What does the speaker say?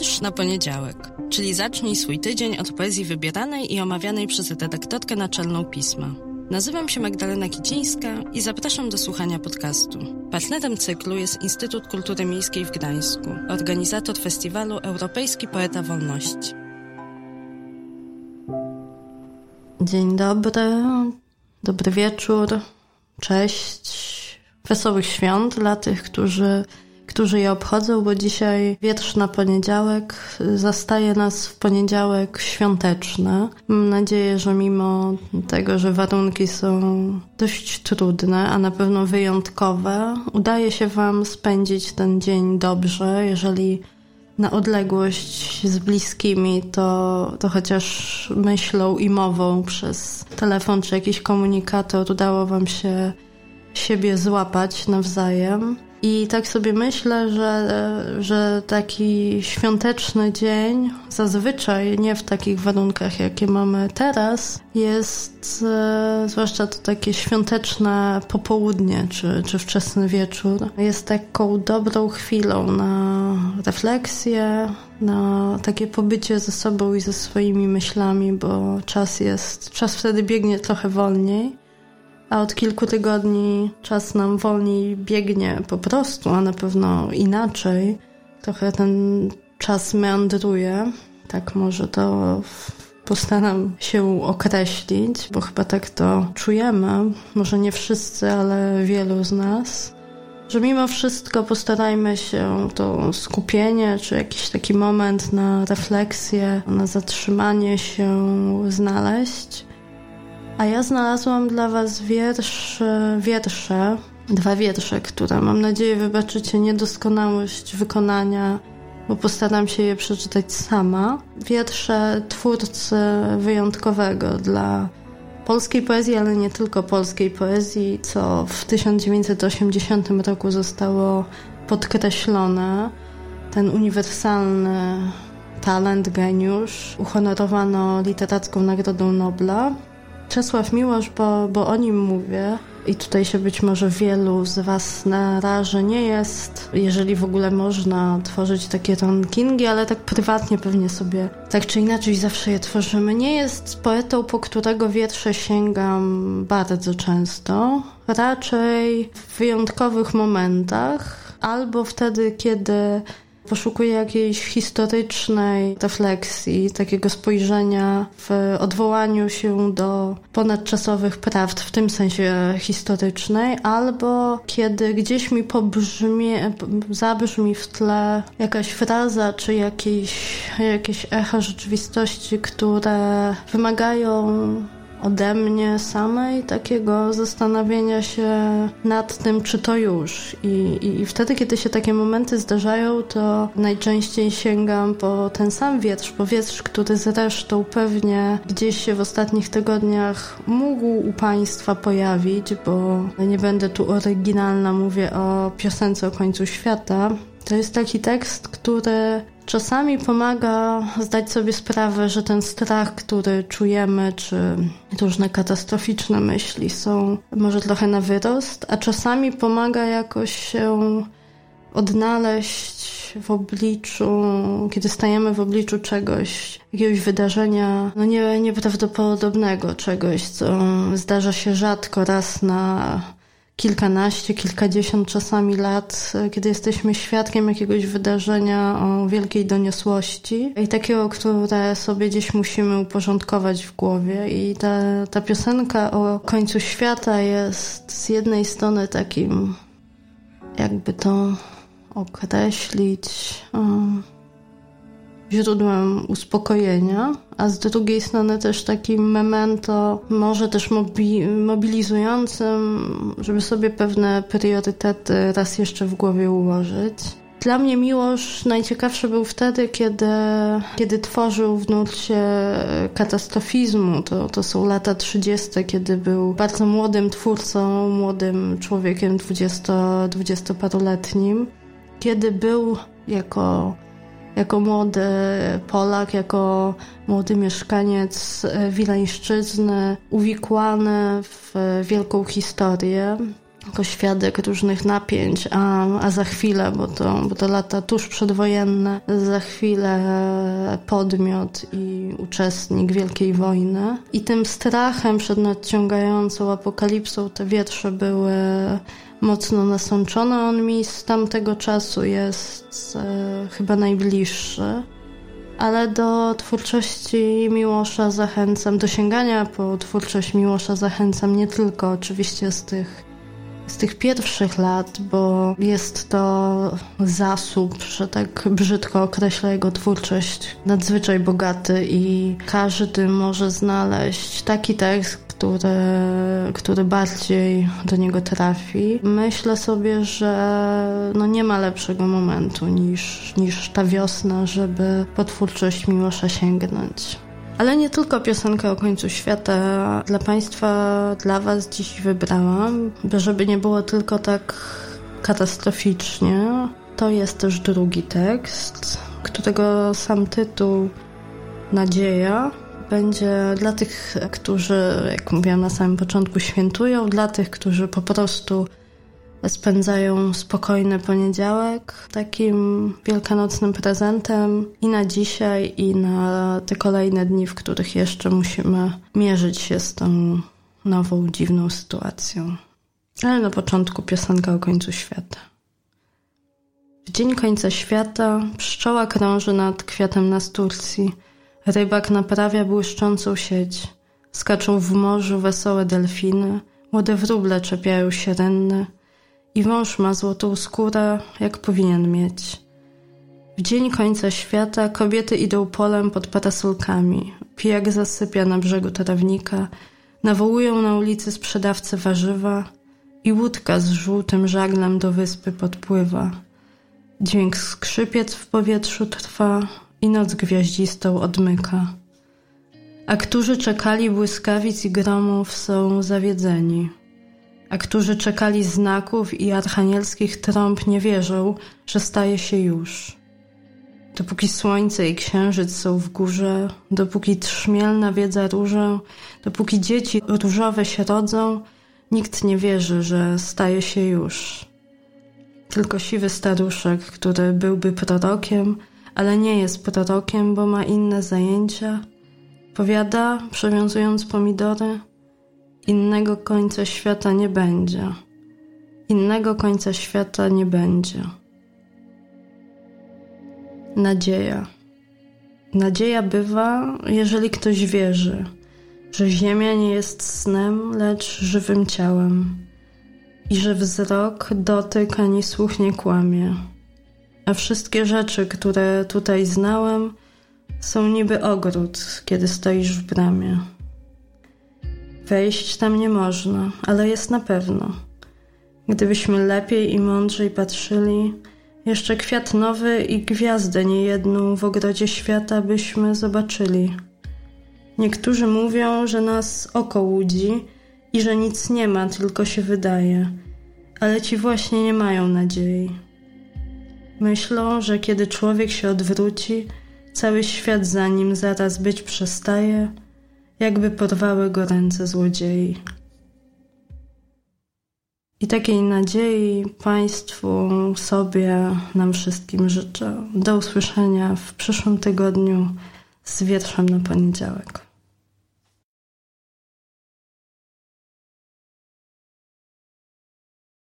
Wiersz na poniedziałek, czyli zacznij swój tydzień od poezji wybieranej i omawianej przez redaktorkę naczelną pisma. Nazywam się Magdalena Kicińska i zapraszam do słuchania podcastu. Partnerem cyklu jest Instytut Kultury Miejskiej w Gdańsku, organizator festiwalu Europejski Poeta Wolności. Dzień dobry, dobry wieczór, cześć, wesołych świąt dla tych, którzy którzy je obchodzą, bo dzisiaj wiersz na poniedziałek zastaje nas w poniedziałek świąteczny. Mam nadzieję, że mimo tego, że warunki są dość trudne, a na pewno wyjątkowe, udaje się Wam spędzić ten dzień dobrze, jeżeli na odległość z bliskimi, to, to chociaż myślą i mową przez telefon czy jakiś komunikator udało Wam się siebie złapać nawzajem. I tak sobie myślę, że, że taki świąteczny dzień, zazwyczaj nie w takich warunkach, jakie mamy teraz, jest e, zwłaszcza to takie świąteczne popołudnie czy, czy wczesny wieczór, jest taką dobrą chwilą na refleksję, na takie pobycie ze sobą i ze swoimi myślami, bo czas jest, czas wtedy biegnie trochę wolniej a od kilku tygodni czas nam wolniej biegnie po prostu, a na pewno inaczej. Trochę ten czas meandruje, tak może to postaram się określić, bo chyba tak to czujemy, może nie wszyscy, ale wielu z nas. Że mimo wszystko postarajmy się to skupienie, czy jakiś taki moment na refleksję, na zatrzymanie się znaleźć a ja znalazłam dla Was wiersz, wiersze, dwa wiersze, które mam nadzieję wybaczycie niedoskonałość wykonania, bo postaram się je przeczytać sama. Wiersze twórcy wyjątkowego dla polskiej poezji, ale nie tylko polskiej poezji, co w 1980 roku zostało podkreślone. Ten uniwersalny talent, geniusz uhonorowano literacką Nagrodą Nobla. Czesław Miłosz, bo, bo o nim mówię i tutaj się być może wielu z Was naraży, nie jest, jeżeli w ogóle można tworzyć takie rankingi, ale tak prywatnie pewnie sobie tak czy inaczej zawsze je tworzymy. Nie jest poetą, po którego wiersze sięgam bardzo często. Raczej w wyjątkowych momentach albo wtedy, kiedy Poszukuję jakiejś historycznej refleksji, takiego spojrzenia w odwołaniu się do ponadczasowych prawd, w tym sensie historycznej, albo kiedy gdzieś mi pobrzmie, zabrzmi w tle jakaś fraza, czy jakieś, jakieś echo rzeczywistości, które wymagają ode mnie samej takiego zastanawiania się nad tym, czy to już. I, i, I, wtedy, kiedy się takie momenty zdarzają, to najczęściej sięgam po ten sam wietrz, po wietrz, który zresztą pewnie gdzieś się w ostatnich tygodniach mógł u Państwa pojawić, bo nie będę tu oryginalna, mówię o piosence o końcu świata. To jest taki tekst, który czasami pomaga zdać sobie sprawę, że ten strach, który czujemy, czy różne katastroficzne myśli są może trochę na wyrost, a czasami pomaga jakoś się odnaleźć w obliczu, kiedy stajemy w obliczu czegoś, jakiegoś wydarzenia, no nie, nieprawdopodobnego, czegoś, co zdarza się rzadko raz na kilkanaście, kilkadziesiąt czasami lat, kiedy jesteśmy świadkiem jakiegoś wydarzenia o wielkiej doniosłości i takiego, które sobie gdzieś musimy uporządkować w głowie. I ta, ta piosenka o końcu świata jest z jednej strony takim, jakby to określić. Um, źródłem uspokojenia, a z drugiej strony też takim memento, może też mobi mobilizującym, żeby sobie pewne priorytety raz jeszcze w głowie ułożyć. Dla mnie Miłosz najciekawszy był wtedy, kiedy, kiedy tworzył w nurcie katastrofizmu. To, to są lata 30., kiedy był bardzo młodym twórcą, młodym człowiekiem, 20, dwudziestoparoletnim. Kiedy był jako jako młody Polak, jako młody mieszkaniec Wileńszczyzny, uwikłany w wielką historię, jako świadek różnych napięć, a, a za chwilę, bo to, bo to lata tuż przedwojenne, za chwilę podmiot i uczestnik Wielkiej Wojny. I tym strachem przed nadciągającą apokalipsą te wiersze były mocno nasączone. On mi z tamtego czasu jest e, chyba najbliższy ale do twórczości Miłosza zachęcam, do sięgania po twórczość Miłosza zachęcam nie tylko oczywiście z tych, z tych pierwszych lat, bo jest to zasób, że tak brzydko określa jego twórczość, nadzwyczaj bogaty i każdy może znaleźć taki tekst, który, który bardziej do niego trafi. Myślę sobie, że no nie ma lepszego momentu niż, niż ta wiosna, żeby po twórczość Miłosza sięgnąć. Ale nie tylko piosenkę o końcu świata dla Państwa, dla Was dziś wybrałam, żeby nie było tylko tak katastroficznie. To jest też drugi tekst, którego sam tytuł Nadzieja będzie dla tych, którzy, jak mówiłam na samym początku, świętują, dla tych, którzy po prostu spędzają spokojny poniedziałek takim wielkanocnym prezentem i na dzisiaj, i na te kolejne dni, w których jeszcze musimy mierzyć się z tą nową, dziwną sytuacją. Ale na początku piosenka o końcu świata. W dzień końca świata pszczoła krąży nad kwiatem nasturcji – Rybak naprawia błyszczącą sieć. Skaczą w morzu wesołe delfiny, młode wróble czepiają się rynne i wąż ma złotą skórę, jak powinien mieć. W dzień końca świata kobiety idą polem pod parasolkami. Pijak zasypia na brzegu trawnika, nawołują na ulicy sprzedawcę warzywa i łódka z żółtym żaglem do wyspy podpływa. Dźwięk skrzypiec w powietrzu trwa, i noc gwiaździstą odmyka. A którzy czekali błyskawic i gromów są zawiedzeni. A którzy czekali znaków i archanielskich trąb nie wierzą, że staje się już. Dopóki słońce i księżyc są w górze, dopóki trzmiel nawiedza różę, dopóki dzieci różowe się rodzą, nikt nie wierzy, że staje się już. Tylko siwy staruszek, który byłby prorokiem, ale nie jest prorokiem, bo ma inne zajęcia. Powiada, przewiązując pomidory, innego końca świata nie będzie. Innego końca świata nie będzie. Nadzieja. Nadzieja bywa, jeżeli ktoś wierzy, że Ziemia nie jest snem, lecz żywym ciałem i że wzrok, dotyk ani słuch nie kłamie a wszystkie rzeczy, które tutaj znałem, są niby ogród, kiedy stoisz w bramie. Wejść tam nie można, ale jest na pewno. Gdybyśmy lepiej i mądrzej patrzyli, jeszcze kwiat nowy i gwiazdę niejedną w ogrodzie świata byśmy zobaczyli. Niektórzy mówią, że nas oko łudzi i że nic nie ma, tylko się wydaje, ale ci właśnie nie mają nadziei. Myślą, że kiedy człowiek się odwróci, cały świat za nim zaraz być przestaje, jakby porwały go ręce złodziei. I takiej nadziei Państwu, sobie, nam wszystkim życzę. Do usłyszenia w przyszłym tygodniu z wierszem na poniedziałek.